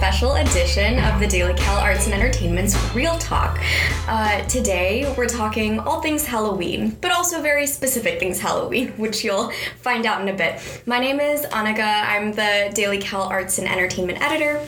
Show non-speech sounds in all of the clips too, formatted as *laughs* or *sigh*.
special edition of the Daily Cal Arts and Entertainment's Reel Talk. Uh, today, we're talking all things Halloween, but also very specific things Halloween, *laughs* which you'll find out in a bit. My name is Anagha. I'm the Daily Cal Arts and Entertainment editor.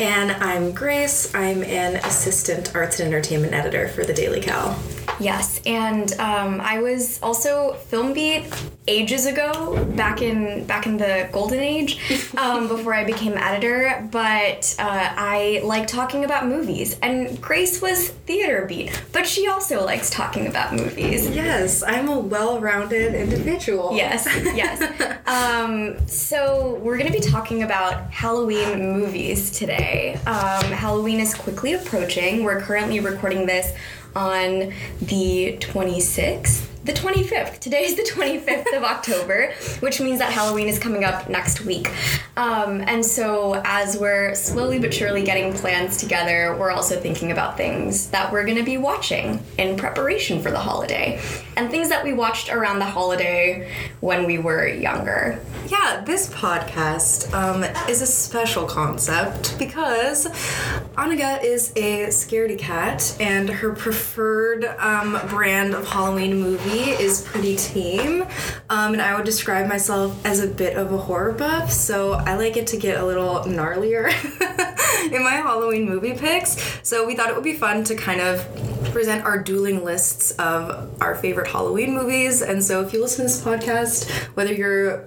And I'm Grace. I'm an assistant arts and entertainment editor for the Daily Cal. Yes, and um, I was also film beat ages ago, back in back in the golden age, *laughs* um, before I became editor. But uh, I like talking about movies, and Grace was theater beat, but she also likes talking about movies. Yes, I'm a well-rounded individual. Yes, yes. *laughs* um, so we're gonna be talking about Halloween movies today. Um, Halloween is quickly approaching. We're currently recording this on the 26th the 25th. Today is the 25th of October, which means that Halloween is coming up next week. Um, and so, as we're slowly but surely getting plans together, we're also thinking about things that we're going to be watching in preparation for the holiday and things that we watched around the holiday when we were younger. Yeah, this podcast um, is a special concept because Anagha is a scaredy cat, and her preferred um, brand of Halloween movie is pretty tame. Um, and I would describe myself as a bit of a horror buff, so I like it to get a little gnarlier *laughs* in my Halloween movie picks. So we thought it would be fun to kind of present our dueling lists of our favorite Halloween movies. And so if you listen to this podcast, whether you're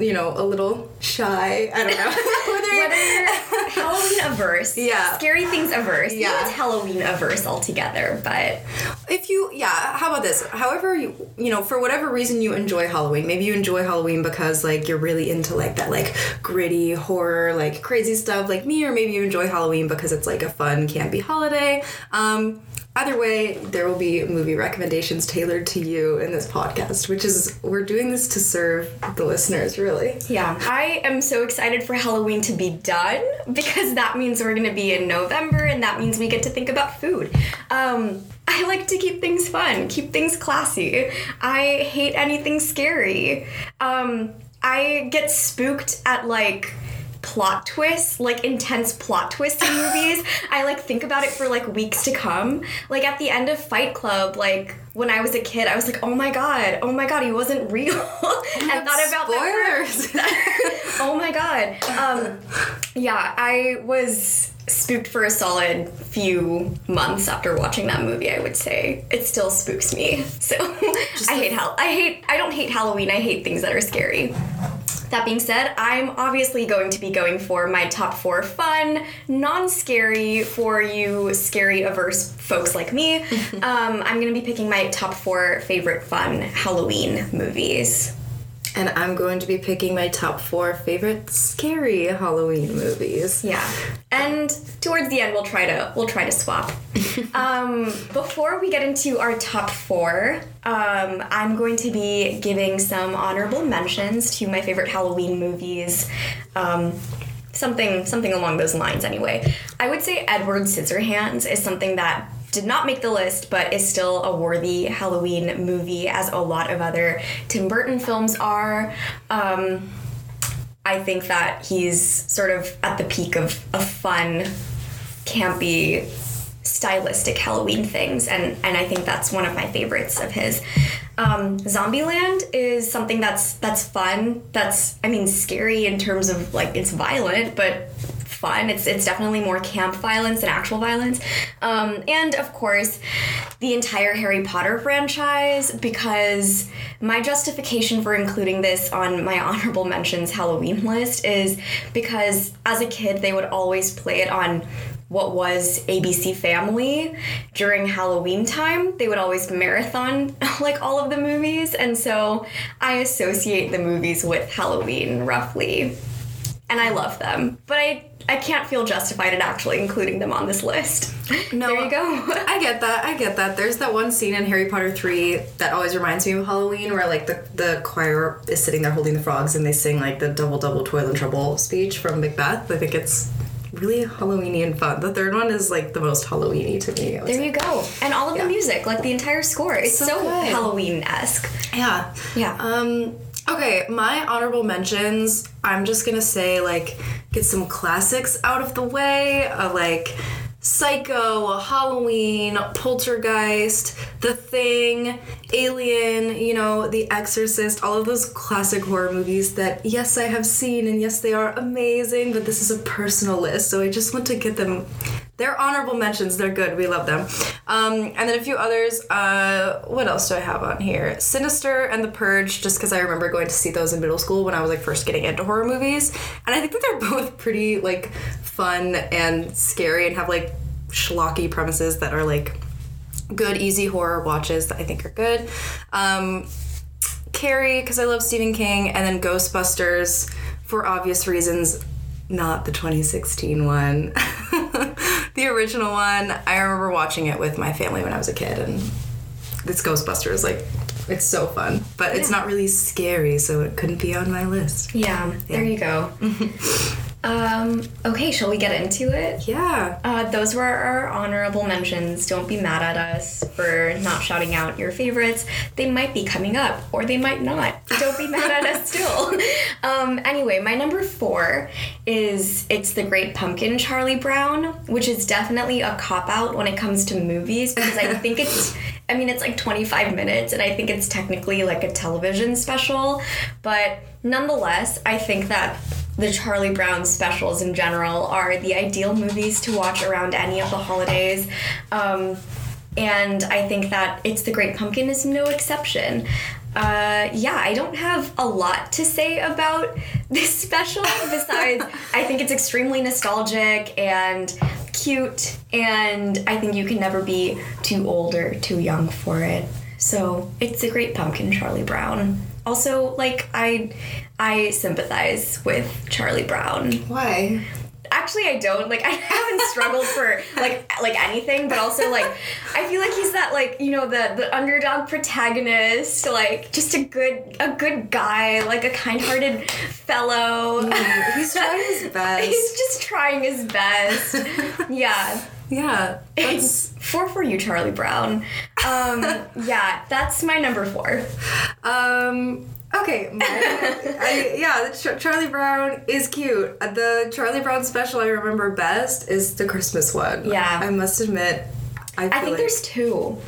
you know, a little shy. I don't know. *laughs* whether, whether Halloween averse, yeah, scary things averse, yeah, it's Halloween averse altogether. But if you, yeah, how about this? However, you, you know, for whatever reason you enjoy Halloween, maybe you enjoy Halloween because like you're really into like that like gritty horror, like crazy stuff, like me, or maybe you enjoy Halloween because it's like a fun, campy holiday. Um, Either way, there will be movie recommendations tailored to you in this podcast, which is, we're doing this to serve the listeners, really. Yeah. I am so excited for Halloween to be done because that means we're going to be in November and that means we get to think about food. Um, I like to keep things fun, keep things classy. I hate anything scary. Um, I get spooked at like plot twists, like intense plot twists in *laughs* movies. I like think about it for like weeks to come. Like at the end of Fight Club, like when I was a kid, I was like, oh my god, oh my god, he wasn't real, *laughs* and thought about spoilers. that. *laughs* oh my god. Um, yeah, I was spooked for a solid few months after watching that movie i would say it still spooks me so i hate hell i hate i don't hate halloween i hate things that are scary that being said, I'm obviously going to be going for my top four fun, non scary for you scary averse folks like me. *laughs* um, I'm going to be picking my top four favorite fun Halloween movies and I'm going to be picking my top four favorite scary Halloween movies. Yeah, and towards the end we'll try to we'll try to swap. *laughs* um, before we get into our top four, um, I'm going to be giving some honorable mentions to my favorite Halloween movies. Um, something something along those lines anyway. I would say Edward Scissorhands is something that did not make the list, but is still a worthy Halloween movie, as a lot of other Tim Burton films are. Um, I think that he's sort of at the peak of, of fun, campy, stylistic Halloween things, and, and I think that's one of my favorites of his. Um, Zombieland is something that's that's fun. That's I mean scary in terms of like it's violent, but fun. It's it's definitely more camp violence than actual violence. Um, and of course, the entire Harry Potter franchise because my justification for including this on my *laughs* honorable mentions Halloween list is because as a kid they would always play it on what was ABC Family during Halloween time. They would always marathon *laughs* like all of the movies, and so I associate the movies with Halloween roughly. And I love them. But I I can't feel justified in actually including them on this list. *laughs* No, there you go. *laughs* I get that. I get that. There's that one scene in Harry Potter three that always reminds me of Halloween, where like the the choir is sitting there holding the frogs and they sing like the double double toil and trouble speech from Macbeth. I think it's really Halloweeny and fun. The third one is like the most Halloweeny to me. There say. you go. And all of yeah. the music, like the entire score, is so, so Halloween esque. Yeah. Yeah. Um Okay, my honorable mentions, I'm just gonna say, like, get some classics out of the way, uh, like Psycho, Halloween, Poltergeist, The Thing, Alien, you know, The Exorcist, all of those classic horror movies that, yes, I have seen, and yes, they are amazing, but this is a personal list, so I just want to get them. They're honorable mentions. They're good. We love them. Um, and then a few others. Uh, what else do I have on here? Sinister and The Purge, just because I remember going to see those in middle school when I was like first getting into horror movies. And I think that they're *laughs* both pretty like fun and scary and have like schlocky premises that are like good, easy horror watches that I think are good. Um, Carrie, because I love Stephen King, and then Ghostbusters for obvious reasons, not the 2016 one. *laughs* the original one, I remember watching it with my family when I was a kid, and it's Ghostbusters. Like, it's so fun, but it's not really scary, so it couldn't be on my list. Yeah, there you go. *laughs* um, okay, shall we get into it? Yeah. Uh, those were our honorable mentions. Don't be mad at us for not shouting out your favorites. They might be coming up, or they might not. Don't be mad at us *laughs* still. Um, anyway, my number four is It's the Great Pumpkin, Charlie Brown, which is definitely a cop out when it comes to movies because I think it's. I mean, it's like 25 minutes, and I think it's technically like a television special, but nonetheless, I think that the Charlie Brown specials in general are the ideal movies to watch around any of the holidays. Um, and I think that It's the Great Pumpkin is no exception. Uh, yeah, I don't have a lot to say about *laughs* this special besides I think it's extremely nostalgic and cute, and I think you can never be too old or too young for it. So it's a great pumpkin, Charlie Brown. Also, like I, I sympathize with Charlie Brown. Why? Actually, I don't. Like I haven't struggled for like like anything, but also like I feel like he's that like you know the the underdog protagonist, like just a good a good guy, like a kind-hearted fellow. He's trying his *laughs* best. He's just trying his best. Yeah. yeah. It's four for you, Charlie Brown. Um, yeah, that's my number four. Um. Okay. My, I, yeah, Char- Charlie Brown is cute. Uh, The Charlie Brown special I remember best is the Christmas one. Yeah. I must admit. I, I think like- there's two,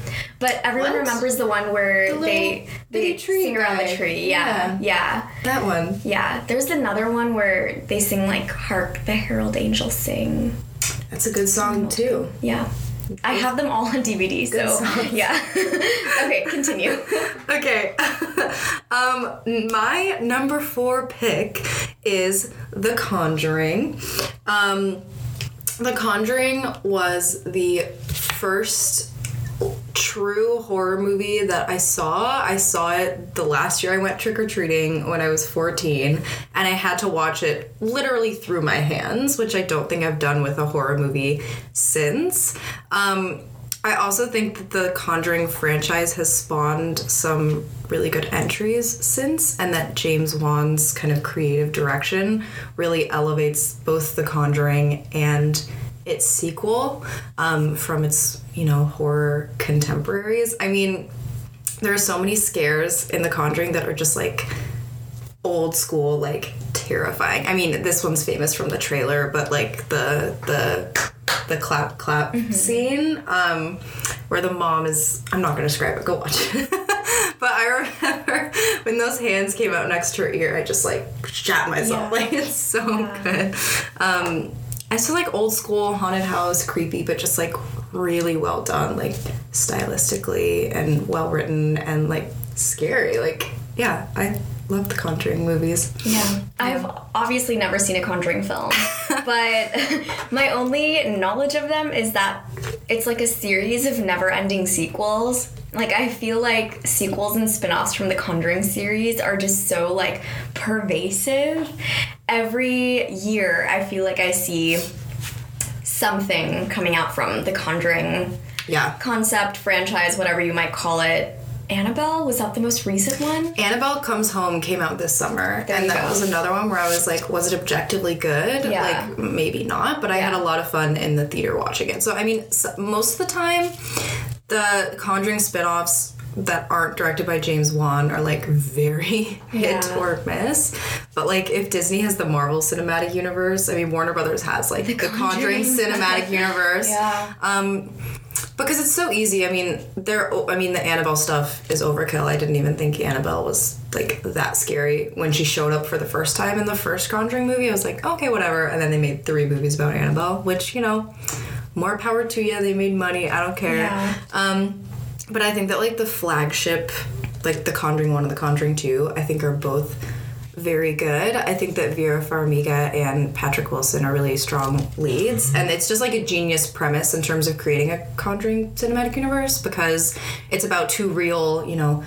but everyone What? remembers the one where The they little they sing around the tree. Yeah, yeah, that one. yeah. There's another one where they sing like "Hark the Herald Angels Sing." That's a good song too. Yeah, I have them all on DVD. Good so songs. yeah. *laughs* okay, continue. *laughs* Okay. *laughs* um, my number four pick is The Conjuring. Um, the Conjuring was the first true horror movie that I saw. I saw it the last year I went trick or treating when I was 14, and I had to watch it literally through my hands, which I don't think I've done with a horror movie since. Um, I also think that the Conjuring franchise has spawned some really good entries since, and that James Wan's kind of creative direction really elevates both The Conjuring and its sequel um, from its, you know, horror contemporaries. I mean, there are so many scares in The Conjuring that are just like old school, like terrifying. I mean, this one's famous from the trailer, but like the the the clap clap scene um, where the mom is. I'm not gonna describe it. Go watch it. *laughs* but I remember when those hands came out next to her ear, I just like shat myself. Yeah. *laughs* Like it's so Yeah. good. Um, I still like old school haunted house, creepy, but just like really well done, like stylistically and well written and like scary. Like yeah, I love the Conjuring movies. Yeah. I've obviously never seen a Conjuring film, *laughs* but *laughs* my only knowledge of them is that it's like a series of never ending sequels. Like, I feel like sequels and spin offs from the Conjuring series are just so, like, pervasive. Every year, I feel like I see something coming out from the Conjuring Yeah. concept, franchise, whatever you might call it. Annabelle, was that the most recent one? Annabelle Comes Home came out this summer, There and that go. was another one where I was like, was it objectively good? Yeah. Like, maybe not, but I had a lot of fun in the theater watching it. So, I mean, most of the time, the Conjuring spin offs that aren't directed by James Wan are like very *laughs* hit or miss. But like if Disney has the Marvel Cinematic Universe, I mean Warner Brothers has like the, Conjuring Conjuring. *laughs* Cinematic Universe. Yeah. Um, because it's so easy. I mean, there. I mean, the Annabelle stuff is overkill. I didn't even think Annabelle was like that scary when she showed up for the first time in the first Conjuring movie. I was like, okay, whatever. And then they made three movies about Annabelle, which you know, more power to you. They made money. I don't care. Yeah. Um, but I think that like the flagship, like the Conjuring one and the Conjuring two, I think are both very good. I think that Vera Farmiga and Patrick Wilson are really strong leads, and it's just like a genius premise in terms of creating a Conjuring cinematic universe because it's about two real, you know,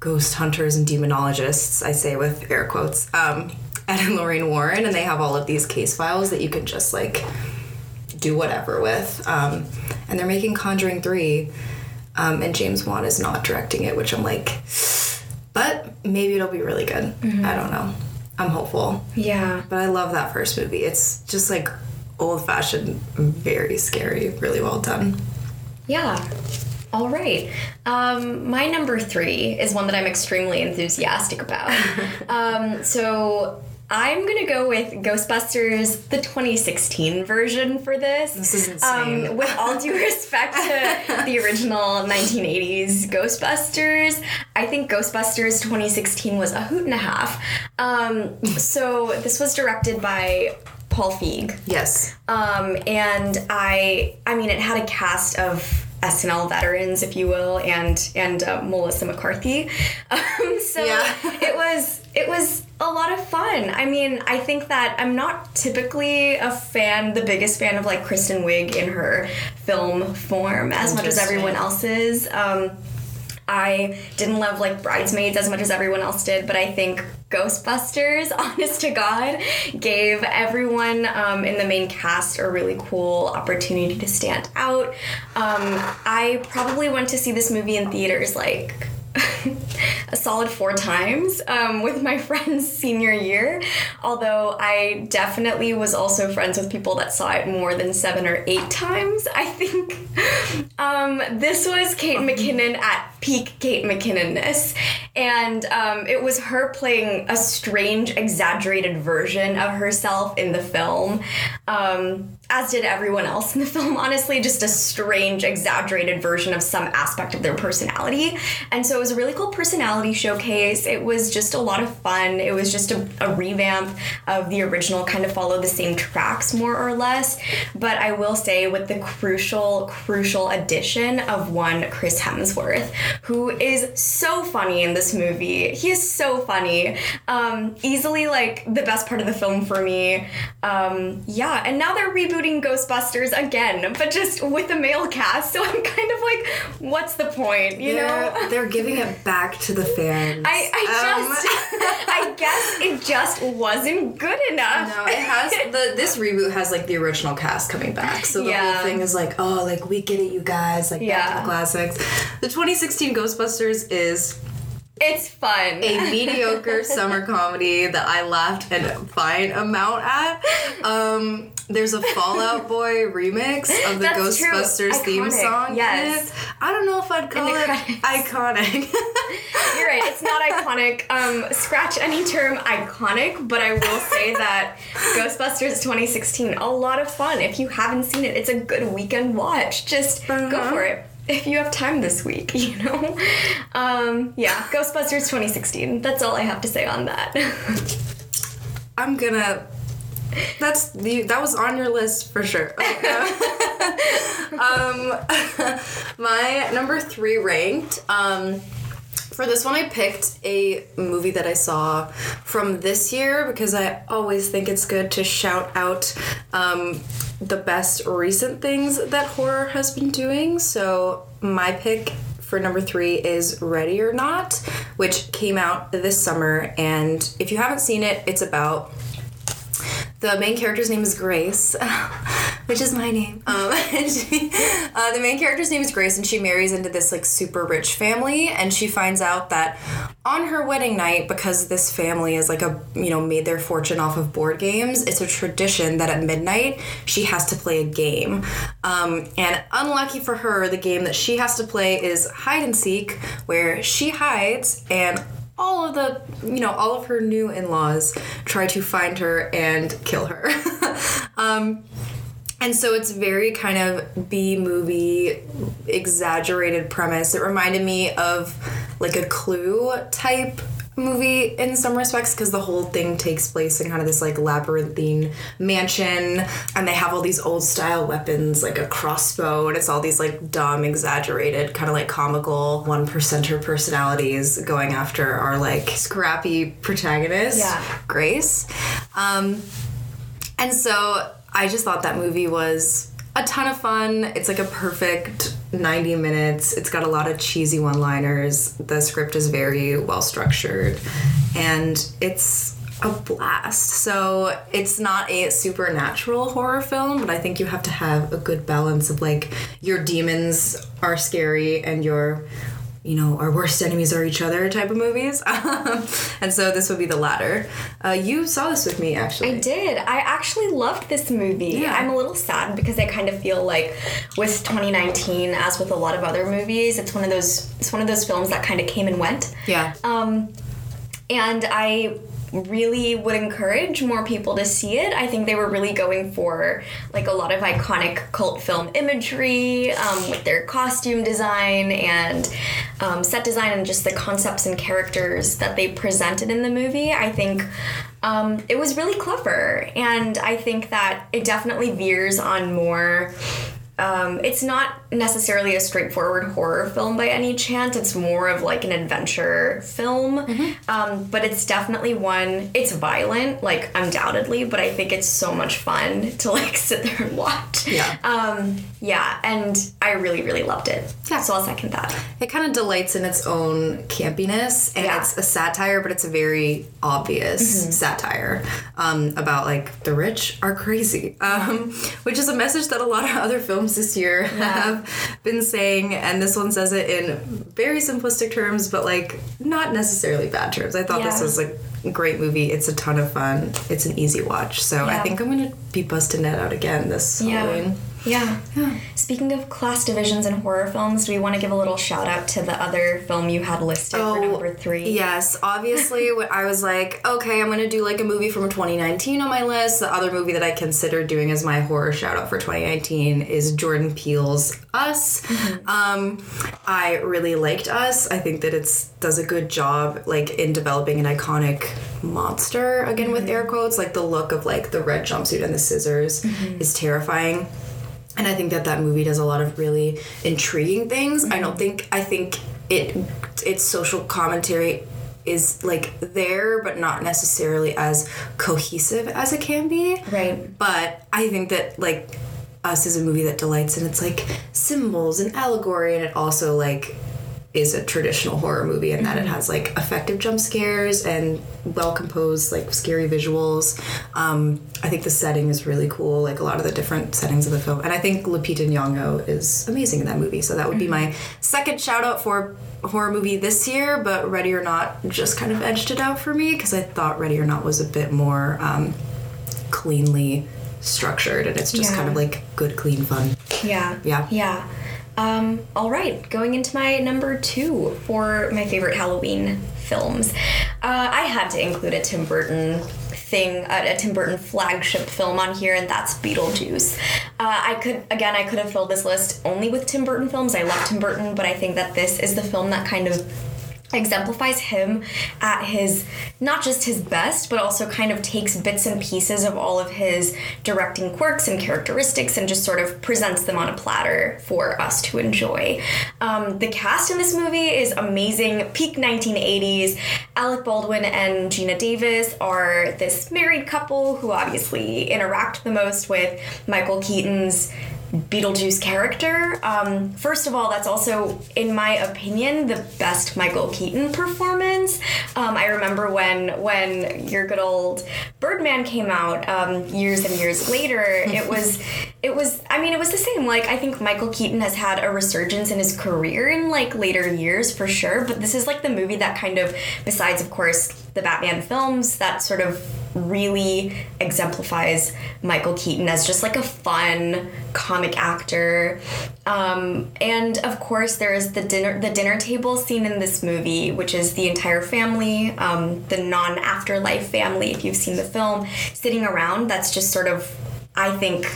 ghost hunters and demonologists. I say with air quotes. Um, *laughs* Ed and Lorraine Warren, and they have all of these case files that you can just like do whatever with. Um, and they're making Conjuring 3, um, and James Wan is not directing it, which I'm like, but maybe it'll be really good. I don't know. I'm hopeful. Yeah. But I love that first movie. It's just like old fashioned, very scary, really well done. Yeah. All right. Um, my number three is one that I'm extremely enthusiastic about. *laughs* um, so I'm gonna go with Ghostbusters, the 2016 version for this. This is insane. Um, with all due *laughs* respect to the original 1980s Ghostbusters, I think Ghostbusters 2016 was a hoot and a half. Um, so this was directed by Paul Feig. Yes. Um, and I, I mean, it had a cast of SNL veterans, if you will, and and uh, Melissa McCarthy. *laughs* Um, so Yeah. it was it was a lot of fun. I mean, I think that I'm not typically a fan, the biggest fan of like Kristen Wiig in her film form as much as everyone else is. Um, I didn't love like Bridesmaids as much as everyone else did, but I think Ghostbusters, *laughs* honest to God, gave everyone um, in the main cast a really cool opportunity to stand out. Um, I probably went to see this movie in theaters like *laughs* a solid four times um, with my *laughs* friends senior year. Although I definitely was also friends with people that saw it more than seven or eight times. I think *laughs* um, this was Kate McKinnon at peak Kate McKinnonness, and um, it was her playing a strange, exaggerated version of herself in the film. Um, as did everyone else in the *laughs* film, honestly, just a strange, exaggerated version of some aspect of their personality. And so it was a really cool personality showcase. It was just a lot of fun. It was just a, a revamp of the original, kind of followed the same tracks more or less. But I will say, with the crucial, crucial addition of one Chris Hemsworth, who is so funny in this movie. He is so funny. Um, easily, like, the best part of the film for me. Um, yeah, and now they're rebooting Ghostbusters again, but just with a male cast. So I'm kind of like, what's the point, you they're, know? they're giving it back to the fans. I, I Um, just, *laughs* I guess it just wasn't good enough. No, it has the this reboot has like the original cast coming back. So the Yeah. whole thing is like, oh, like we get it, you guys, like back to Yeah. the classics. The 2016 Ghostbusters is It's fun. a mediocre *laughs* summer comedy that I laughed a fine amount at. Um, there's a Fallout *laughs* Boy remix of the That's. Ghostbusters theme song. in Yes. it. I don't know if I'd call it credits. iconic. *laughs* You're right. It's not iconic. Um, scratch any term iconic, but I will say that Ghostbusters 2016, a lot of fun. If you haven't seen it, it's a good weekend watch. Just go Uh-huh. for it. If you have time this week, *laughs* you know? Um, yeah, Ghostbusters 2016. That's all I have to say on that. *laughs* I'm gonna. That's the that was on your list for sure. *laughs* um, my number three ranked. Um, for this one, I picked a movie that I saw from this year because I always think it's good to shout out um, the best recent things that horror has been doing. So my pick for number three is Ready or Not, which came out this summer. And if you haven't seen it, it's about the main character's name is Grace, *laughs* which is my name. Um, *laughs* she, uh, the main character's name is Grace, and she marries into this like super rich family, and she finds out that on her wedding night, because this family is like a you know made their fortune off of board games, it's a tradition that at midnight she has to play a game. Um, and unlucky for her, the game that she has to play is hide and seek, where she hides and all of the you know all of her new in-laws try to find her and kill her *laughs* um, and so it's very kind of B movie exaggerated premise. It reminded me of like a clue type movie in some respects because the whole thing takes place in kind of this like labyrinthine mansion and they have all these old style weapons like a crossbow and it's all these like dumb exaggerated kind of like comical one percenter personalities going after our like scrappy protagonist Yeah. grace um, and so I just thought that movie was a ton of fun. It's like a perfect 90 minutes. It's got a lot of cheesy one liners. The script is very well structured and it's a blast. So it's not a supernatural horror film, but I think you have to have a good balance of like your demons are scary and your you know, our worst enemies are each other type of movies. *laughs* and so this would be the latter. Uh, you saw this with me, actually. I did. I actually loved this movie. Yeah. I'm a little sad because I kind of feel like with 2019, as with a lot of other movies, it's one of those it's one of those films that kind of came and went. Yeah. Um, and I really would encourage more people to see it. I think they were really going for like a lot of iconic cult film imagery um, with their costume design and um, set design and just the concepts and characters that they presented in the movie. I think um, it was really clever, and I think that it definitely veers on more um, it's not necessarily a straightforward horror film by any chance. It's more of like an adventure film, um, but it's definitely one. It's violent, like undoubtedly, but I think it's so much fun to like sit there and watch. Yeah. Um, yeah, and I really, really loved it. Yeah. So I'll second that. It kind of delights in its own campiness, and Yeah. it's a satire, but it's a very obvious satire um, about like the rich are crazy, um, which is a message that a lot of other films this year have been saying, and this one says it in very simplistic terms, but like not necessarily bad terms. I thought this was like a great movie. It's a ton of fun. It's an easy watch, so I think I'm gonna be busting that out again this Halloween. Yeah. Speaking of class divisions in horror films, do we want to give a little shout out to the other film you had listed for oh, number three? Yes, obviously, *laughs* I was like, okay, I'm gonna do like a movie from 2019 on my list. The other movie that I considered doing as my horror shout out for 2019 is Jordan Peele's Us. Mm-hmm. Um, I really liked Us. I think that it does a good job like in developing an iconic monster again with mm-hmm. air quotes. Like the look of like the red jumpsuit and the scissors mm-hmm. is terrifying and I think that that movie does a lot of really intriguing things. I don't think I think it its social commentary is like there but not necessarily as cohesive as it can be. Right. But I think that like us is a movie that delights in its like symbols and allegory and it also like is a traditional horror movie in that it has like effective jump scares and well composed like scary visuals. Um, I think the setting is really cool, like a lot of the different settings of the film, and I think Lupita Nyong'o is amazing in that movie. So that would be my second shout out for horror movie this year. But Ready or Not just kind of edged it out for me because I thought Ready or Not was a bit more um, cleanly structured, and it's just Yeah. kind of like good, clean fun. Yeah. Yeah. Yeah. Um, all right, going into my number two for my favorite Halloween films. Uh, I had to include a Tim Burton thing, a, a Tim Burton flagship film on here, and that's Beetlejuice. Uh, I could, again, I could have filled this list only with Tim Burton films. I love Tim Burton, but I think that this is the film that kind of exemplifies him at his not just his best but also kind of takes bits and pieces of all of his directing quirks and characteristics and just sort of presents them on a platter for us to enjoy. Um, the cast in this movie is amazing. Peak 1980s alec baldwin and geena davis are this married couple who obviously interact the most with michael keaton's Beetlejuice character. Um, first of all, that's also, in my opinion, the best Michael Keaton performance. Um, I remember when when your good old Birdman came out um, years and years later. It *laughs* was it was. I mean, it was the same. Like I think Michael Keaton has had a resurgence in his career in like later years for sure. But this is like the movie that kind of, besides of course the Batman films, that sort of really exemplifies Michael Keaton as just like a fun comic actor. Um, and of course, there is the dinner the dinner table scene in this movie, which is the entire family, um, the non afterlife family. If you've seen the film, sitting around. That's just sort of, I think.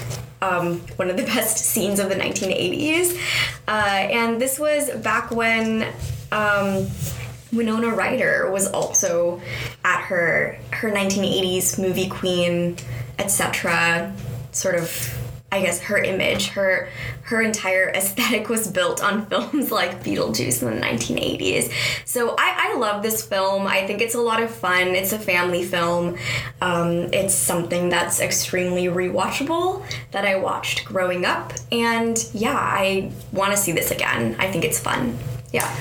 Um, one of the *laughs* best scenes of the 1980s. Uh, and this was back when um, Winona Ryder was also at her her 1980s movie queen, etc. Sort of, I guess her image, her her entire *laughs* aesthetic was built on films like Beetlejuice in the 1980s. So I, I love this film. I think it's a lot of fun. It's a family film. Um, it's something that's extremely rewatchable that I watched growing up, and yeah, I want to see this again. I think it's fun. Yeah.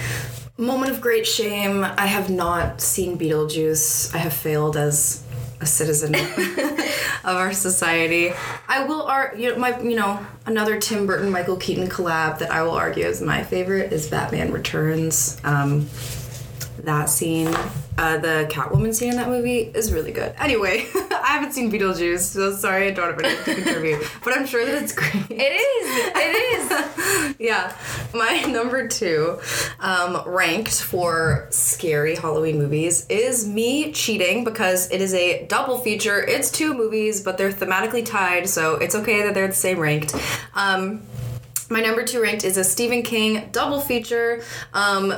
Moment of great shame. I have not seen Beetlejuice. I have failed as a citizen *laughs* of our society. I will argue, my you know, another Tim Burton Michael Keaton collab that I will argue is my favorite is Batman Returns. Um, that scene, uh, the Catwoman scene in that movie is really good. Anyway, *laughs* I haven't seen Beetlejuice, so sorry I don't have anything to contribute, *laughs* but I'm sure that it's great. It is. It is. *laughs* yeah, my number two, um, ranked for scary Halloween movies, is me cheating because it is a double feature. It's two movies, but they're thematically tied, so it's okay that they're the same ranked. Um, my number two ranked is a Stephen King double feature um,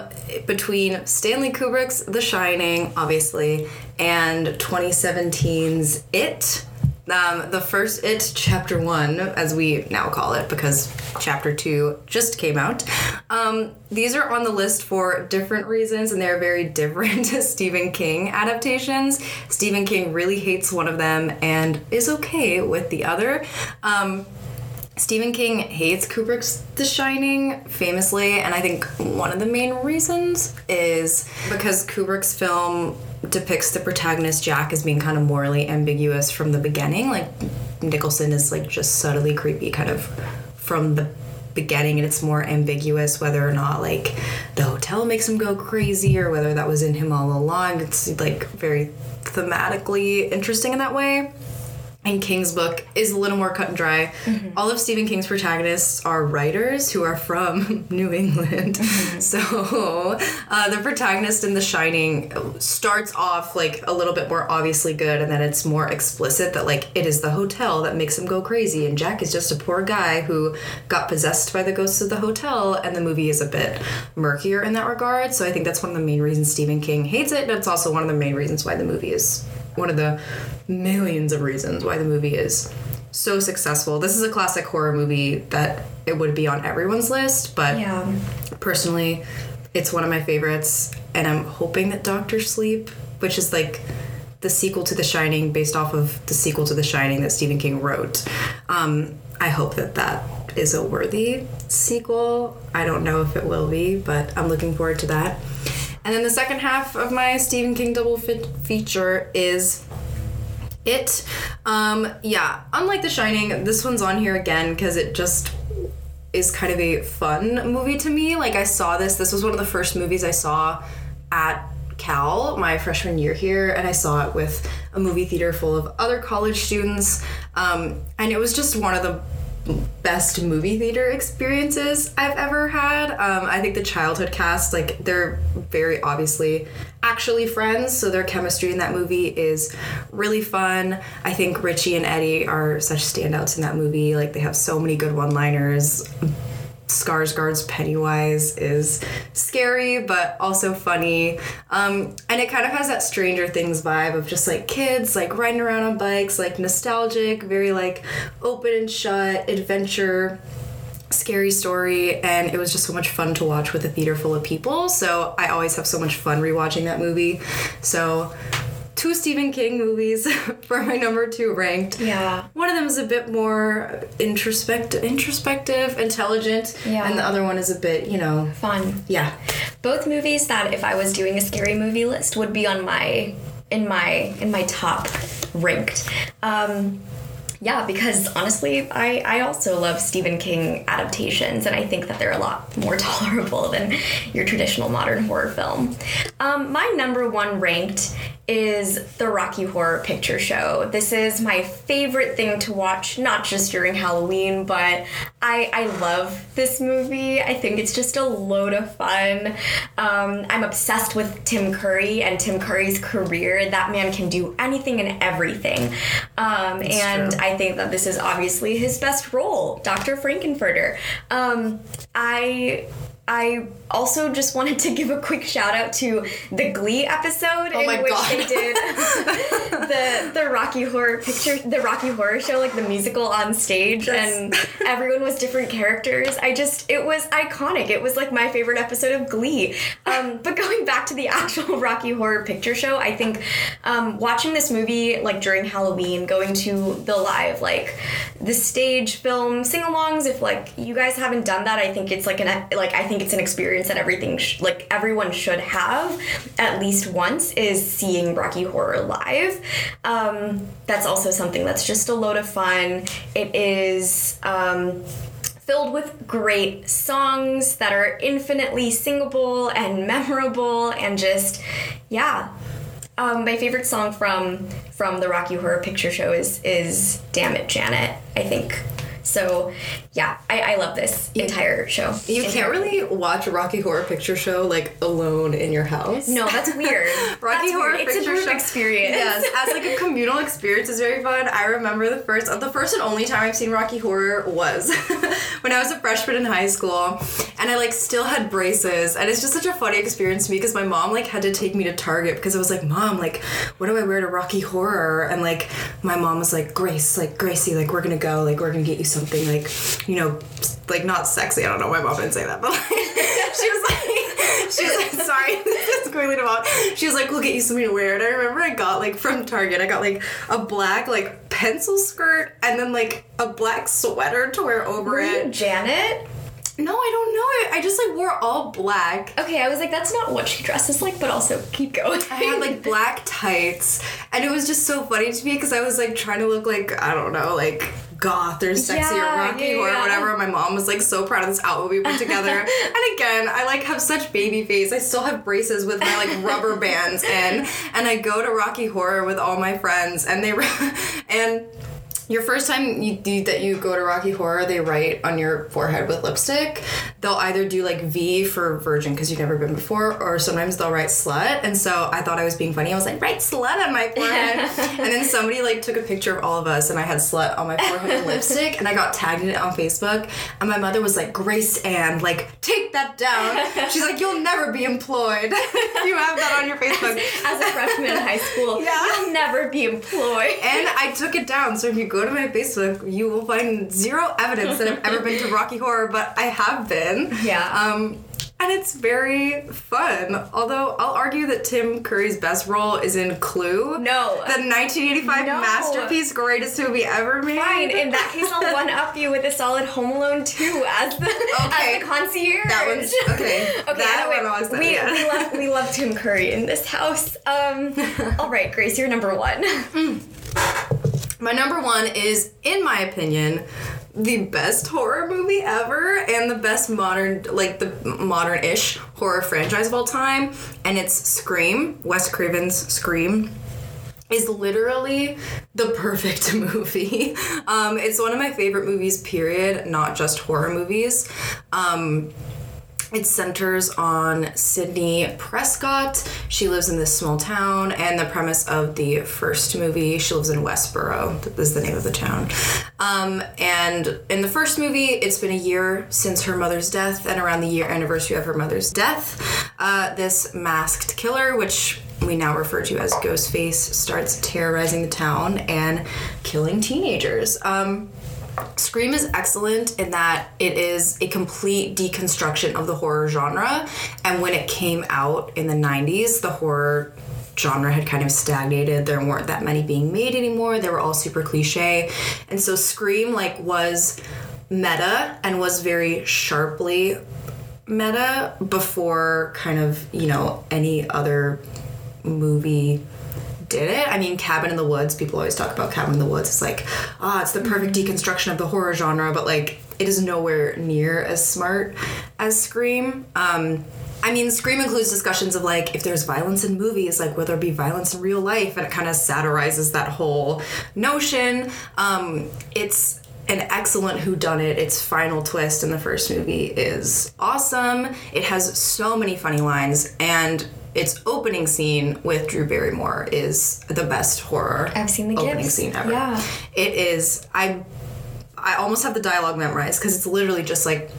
between Stanley Kubrick's The Shining, obviously, and 2017's It. Um, the first It, Chapter 1, as we now call it, because Chapter 2 just came out. Um, these are on the list for different reasons, and they're very *laughs* different Stephen King adaptations. Stephen King really hates one of them and is okay with the other. Um, Stephen King hates Kubrick's The Shining famously, and I think one of the main reasons is because Kubrick's film depicts the protagonist Jack as being kind of morally ambiguous from the beginning. Like Nicholson is like just subtly creepy kind of from the beginning and it's more ambiguous whether or not like the hotel makes him go crazy or whether that was in him all along. It's like very thematically interesting in that way and King's book is a little more cut and dry. Mm-hmm. All of Stephen King's protagonists are writers who are from *laughs* New England. Mm-hmm. So uh, the protagonist in The Shining starts off like a little bit more obviously good, and then it's more explicit that like it is the hotel that makes him go crazy, and Jack is just a poor guy who got possessed by the ghosts of the hotel, and the movie is a bit murkier in that regard. So I think that's one of the main reasons Stephen King hates it, and it's also one of the main reasons why the movie is one of the millions of reasons why the movie is so successful. This is a classic horror movie that it would be on everyone's list, but yeah. personally, it's one of my favorites, and I'm hoping that Doctor Sleep, which is like the sequel to The Shining, based off of the sequel to The Shining that Stephen King wrote. Um, I hope that that is a worthy sequel. I don't know if it will be, but I'm looking forward to that. And then the second half of my Stephen King double fit feature is it. Um, yeah, unlike The Shining, this one's on here again because it just is kind of a fun movie to me. Like I saw this. This was one of the first movies I saw at Cal my freshman year here, and I saw it with a movie theater full of other college students. Um, and it was just one of the best movie theater experiences I've ever had. Um, I think the childhood cast, like, they're very obviously actually friends, so their chemistry in that movie is really fun. I think Richie and Eddie are such standouts in that movie. Like, they have so many good one liners Skarsgård's Pennywise is scary but also funny. Um, and it kind of has that Stranger Things vibe of just like kids like riding around on bikes, like nostalgic, very like open and shut adventure scary story and it was just so much fun to watch with a theater full of people so i always have so much fun rewatching that movie so two Stephen King movies *laughs* for my number two ranked. Yeah. One of them is a bit more introspective, introspective, intelligent, Yeah. and the other one is a bit, you know, Fun. yeah. Both movies that if I was doing a scary movie list would be on my in my in my top ranked. Um yeah, because honestly, I, I also love Stephen King adaptations, and I think that they're a lot more *laughs* tolerable than your traditional modern horror film. Um, my number one ranked is the Rocky Horror Picture Show. This is my favorite thing to watch, not just during Halloween, but I, I love this movie. I think it's just a load of fun. Um, I'm obsessed with Tim Curry and Tim Curry's career. That man can do anything and everything. Um, and true. I think that this is obviously his best role, Dr. Frank-N-Furter. Um, I I also just wanted to give a quick shout out to the Glee episode Oh in which God. they did *laughs* the the Rocky Horror Picture, the Rocky Horror Show, like the musical on stage, That's- and everyone was different characters. I just it was iconic. It was like my favorite episode of Glee. Um, *laughs* but going back to the actual *laughs* Rocky Horror Picture Show, I think um, watching this movie like during Halloween, going to the live like the stage film sing-alongs. If like you guys haven't done that, I think it's like an like I think it's an experience that everything sh- like everyone should have at least once is seeing Rocky Horror live. Um, that's also something that's just a load of fun. It is. Um, filled with great songs that are infinitely singable and *laughs* memorable and just yeah um, my favorite song from from the rocky horror picture show is is damn it janet i think so yeah i, I love this entire show You Entire- can't really watch a Rocky Horror Picture Show like alone in your house. no that's weird *laughs* Rocky That's Horror weird. it's a Picture group Show experience Yes, as like a communal experience is very fun. I remember the first, the first and only time I've seen Rocky Horror was *laughs* when I was a freshman in high school, and I like still had braces, and it's just such a funny experience to me because my mom like had to take me to Target because I was like, Mom, like, what do I wear to Rocky Horror? And like, my mom was like, Grace, like Gracie, like we're gonna go, like we're gonna get you something like, you know, like not sexy. I don't know. My mom didn't say that, but like, *laughs* she was like, she was like, sorry, *laughs* this is clearly about. She was like, we'll get you something to wear. And I remember I got like from Target, I got like a black like pencil skirt and then like a black sweater to wear over were you it. janet No, I don't know. I just like wore all black. okay i was like that's not what she dresses like but also keep going I had like black tights, and it was just so funny to me because I was like trying to look like I don't know, like goth or sexy Yeah, or rocky yeah, or whatever. My mom was like so proud of this outfit we put together. *laughs* and again, I like have such baby face. I still have braces with my like rubber bands in, and I go to Rocky Horror with all my friends, and they *laughs* and. Your first time you do that you go to Rocky Horror, they write on your forehead with lipstick. They'll either do like V for virgin because you've never been before, or sometimes they'll write slut. And so I thought I was being funny. I was like, write slut on my forehead. *laughs* and then somebody like took a picture of all of us, and I had slut on my forehead and lipstick, and I got tagged in it on Facebook. And my mother was like, Grace Ann, like take that down. She's like, you'll never be employed. *laughs* you have that on your Facebook. as a freshman in high school *laughs* Yeah. you'll never be employed And I took it down. So if you go to my Facebook, you will find zero evidence that I've ever been to Rocky Horror, but I have been. Yeah. Um, and it's very fun. Although I'll argue that Tim Curry's best role is in Clue. No. The 1985 No. masterpiece, greatest movie ever made. Fine. In that case, I'll one up you with a solid Home Alone 2 as the Okay. as the concierge. That one's okay. *laughs* Okay, that anyway, one was we, yeah. we love we love Tim Curry in this house. Um, *laughs* all right, Grace, you're number one. My number one is, in my opinion, the best horror movie ever and the best modern, like the modern-ish horror franchise of all time, and it's Scream. Wes Craven's Scream is literally the perfect *laughs* movie. Um, it's one of my favorite movies. Period. Not just horror movies. Um, it centers on Sidney Prescott. She lives in this small town, and the premise of the first movie, she lives in Woodsboro, is the name of the town. Um, and in the first movie, it's been a year since her mother's death, and around the year anniversary of her mother's death, uh, this masked killer, which we now refer to as Ghostface, starts terrorizing the town and killing teenagers. Um, Scream is excellent in that it is a complete deconstruction of the horror genre. And when it came out in the 90s, the horror genre had kind of stagnated. There weren't that many being made anymore. They were all super cliche. And so Scream like was meta and was very sharply meta before kind of, you know, any other movie did it. I mean, Cabin in the Woods, people always talk about Cabin in the Woods. It's like, ah, it's the perfect deconstruction of the horror genre, but like it is nowhere near as smart as Scream. Um, I mean, Scream includes discussions of like if there's violence in movies, like will there be violence in real life, and it kind of satirizes that whole notion. Um, it's an excellent whodunit. Its final twist in the first movie is awesome. It has so many funny lines, and its opening scene with Drew Barrymore is the best horror. I've seen the opening gifs. scene ever. Yeah. It is. I I almost have the dialogue memorized because it's literally just like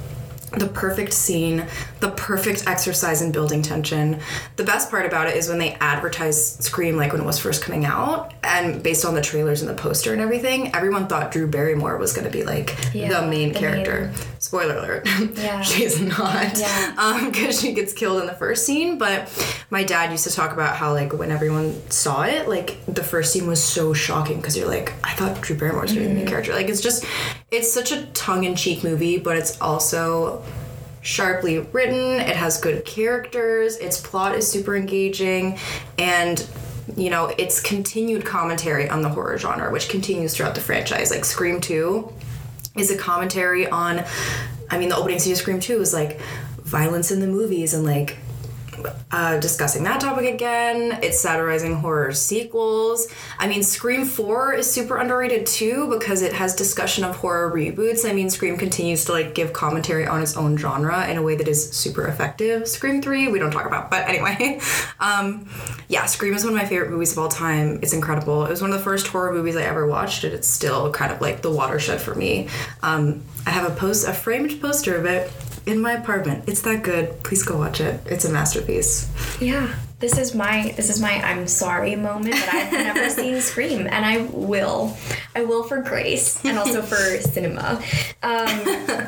the perfect scene, the perfect exercise in building tension. The best part about it is when they advertised Scream, like when it was first coming out, and based on the trailers and the poster and everything, everyone thought Drew Barrymore was going to be like Yeah, the main the character. Spoiler alert. Yeah. *laughs* She's not. Yeah. Um, because she gets killed in the first scene. But my dad used to talk about how, like, when everyone saw it, like, the first scene was so shocking because you're like, I thought Drew Barrymore was going to be the main mm-hmm. character. Like, it's just, it's such a tongue in cheek movie, but it's also sharply written. It has good characters. Its plot is super engaging. And you know, it's continued commentary on the horror genre, which continues throughout the franchise. Like Scream 2 is a commentary on I mean the opening scene of Scream 2 is like violence in the movies and like uh, discussing that topic again. It's satirizing horror sequels. I mean, Scream 4 is super underrated too because it has discussion of horror reboots. I mean, Scream continues to like give commentary on its own genre in a way that is super effective. Scream 3, we don't talk about, but anyway. *laughs* Um, yeah, Scream is one of my favorite movies of all time. It's incredible. It was one of the first horror movies I ever watched, and it's still kind of like the watershed for me. Um, I have a post, a framed poster of it in my apartment. It's that good. Please go watch it. It's a masterpiece. Yeah. This is my this is my I'm sorry moment that I've never *laughs* seen Scream and I will. I will for grace and also *laughs* for cinema. Um,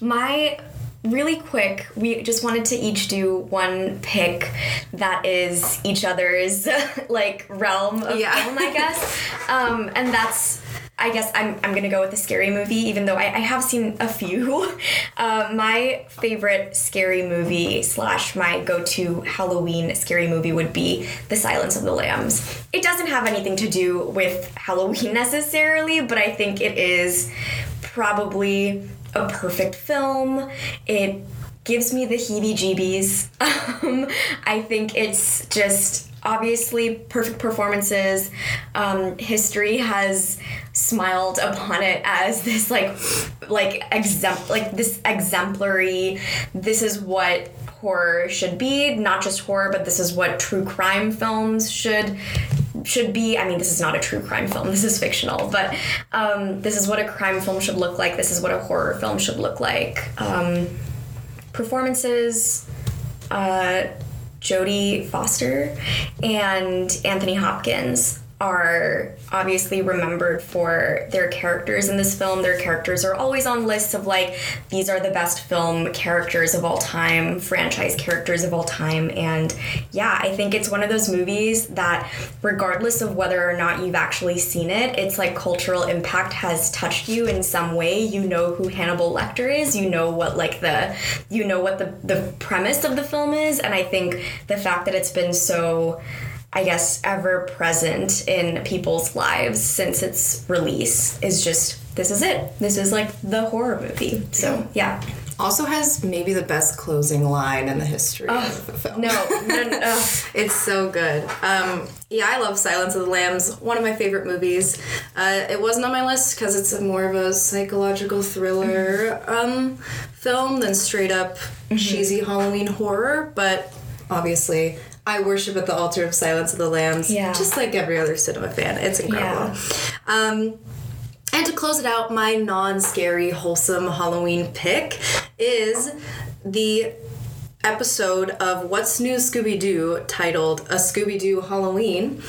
my really quick we just wanted to each do one pick that is each other's *laughs* like realm of Yeah. film i guess um, and that's I guess I'm, I'm gonna go with a scary movie, even though I, I have seen a few. *laughs* Uh, my favorite scary movie slash my go-to Halloween scary movie would be The Silence of the Lambs. It doesn't have anything to do with Halloween *laughs* necessarily, but I think it is probably a perfect film. It gives me the heebie-jeebies. *laughs* Um, I think it's just obviously perfect performances. Um, history has smiled upon it as this like like exempt like this exemplary. This is what horror should be. Not just horror, but this is what true crime films should should be. I mean, this is not a true crime film. This is fictional, but um, this is what a crime film should look like. This is what a horror film should look like. Um, performances. Uh, Jodie Foster and Anthony Hopkins are obviously remembered for their characters in this film. Their characters are always on lists of like, these are the best film characters of all time, franchise characters of all time. And yeah, I think it's one of those movies that, regardless of whether or not you've actually seen it, it's like cultural impact has touched you in some way. You know who Hannibal Lecter is, you know what like the, you know what the, the premise of the film is. And I think the fact that it's been so I guess, ever present in people's lives since its release is just this is it. This is like the horror movie. So, yeah. Also has maybe the best closing line in the history of the film. No, no, no. *laughs* It's so good. Um, yeah, I love Silence of the Lambs. One of my favorite movies. Uh, it wasn't on my list because it's a more of a psychological thriller um, film than straight up cheesy Halloween horror. But obviously, I worship at the altar of Silence of the Lambs. Yeah. Just like every other cinema fan. It's incredible. Um, and to close it out, my non scary, wholesome Halloween pick is the episode of What's New Scooby Doo titled A Scooby Doo Halloween.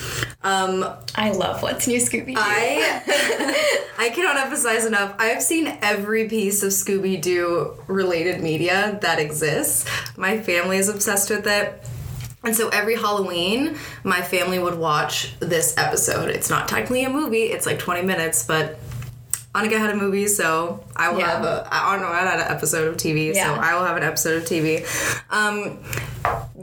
Um, I love What's New Scooby Doo. I *laughs* *laughs* I cannot emphasize enough. I've seen every piece of Scooby Doo related media that exists. My family is obsessed with it. And so every Halloween, my family would watch this episode. It's not technically a movie, it's like 20 minutes, but Anagha had a movie, so I will Yeah. have a. I don't know. I had an episode of TV, so I will have an episode of TV. Um,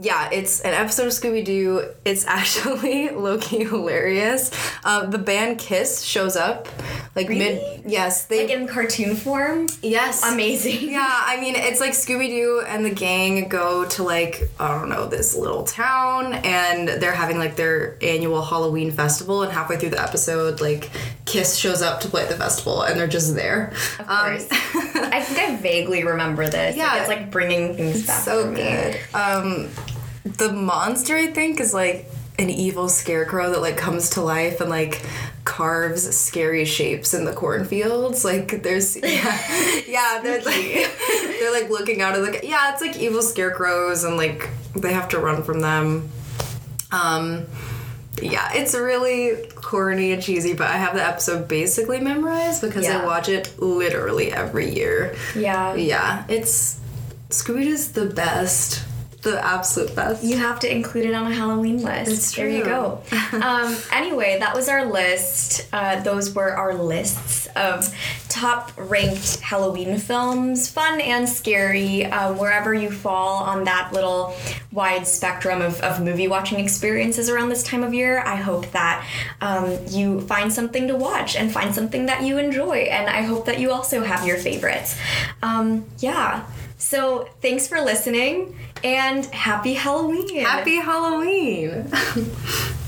yeah, it's an episode of Scooby Doo. It's *laughs* actually low key hilarious. Uh, the band Kiss shows up, like Really? mid. Yes, they. Like in cartoon form. yes, Amazing. *laughs* yeah, I mean, it's like Scooby Doo and the gang go to like, I don't know, this little town and they're having like their annual Halloween festival. And halfway through the episode, like, Kiss shows up to play at the festival and they're just there. Of course. *laughs* I think I vaguely remember this. Yeah. Like, it's like bringing things back so good. Um, the monster, I think, is like an evil scarecrow that like comes to life and like carves scary shapes in the cornfields. Like there's *laughs* yeah, yeah they're like *laughs* they're like looking out of the yeah. It's like evil scarecrows and like they have to run from them. Um. Yeah, it's really corny and cheesy, but I have the episode basically memorized because I watch it literally every year. Yeah. Yeah, it's Scooby Doo's the best, the absolute best. You have to include it on a Halloween list. It's There you go. *laughs* um, anyway, that was our list. Uh, those were our lists of top ranked Halloween films, fun and scary, um, wherever you fall on that little wide spectrum of, of movie watching experiences around this time of year. I hope that um, you find something to watch and find something that you enjoy. And I hope that you also have your favorites. Um, yeah. So thanks for listening and happy Halloween. Happy Halloween! *laughs*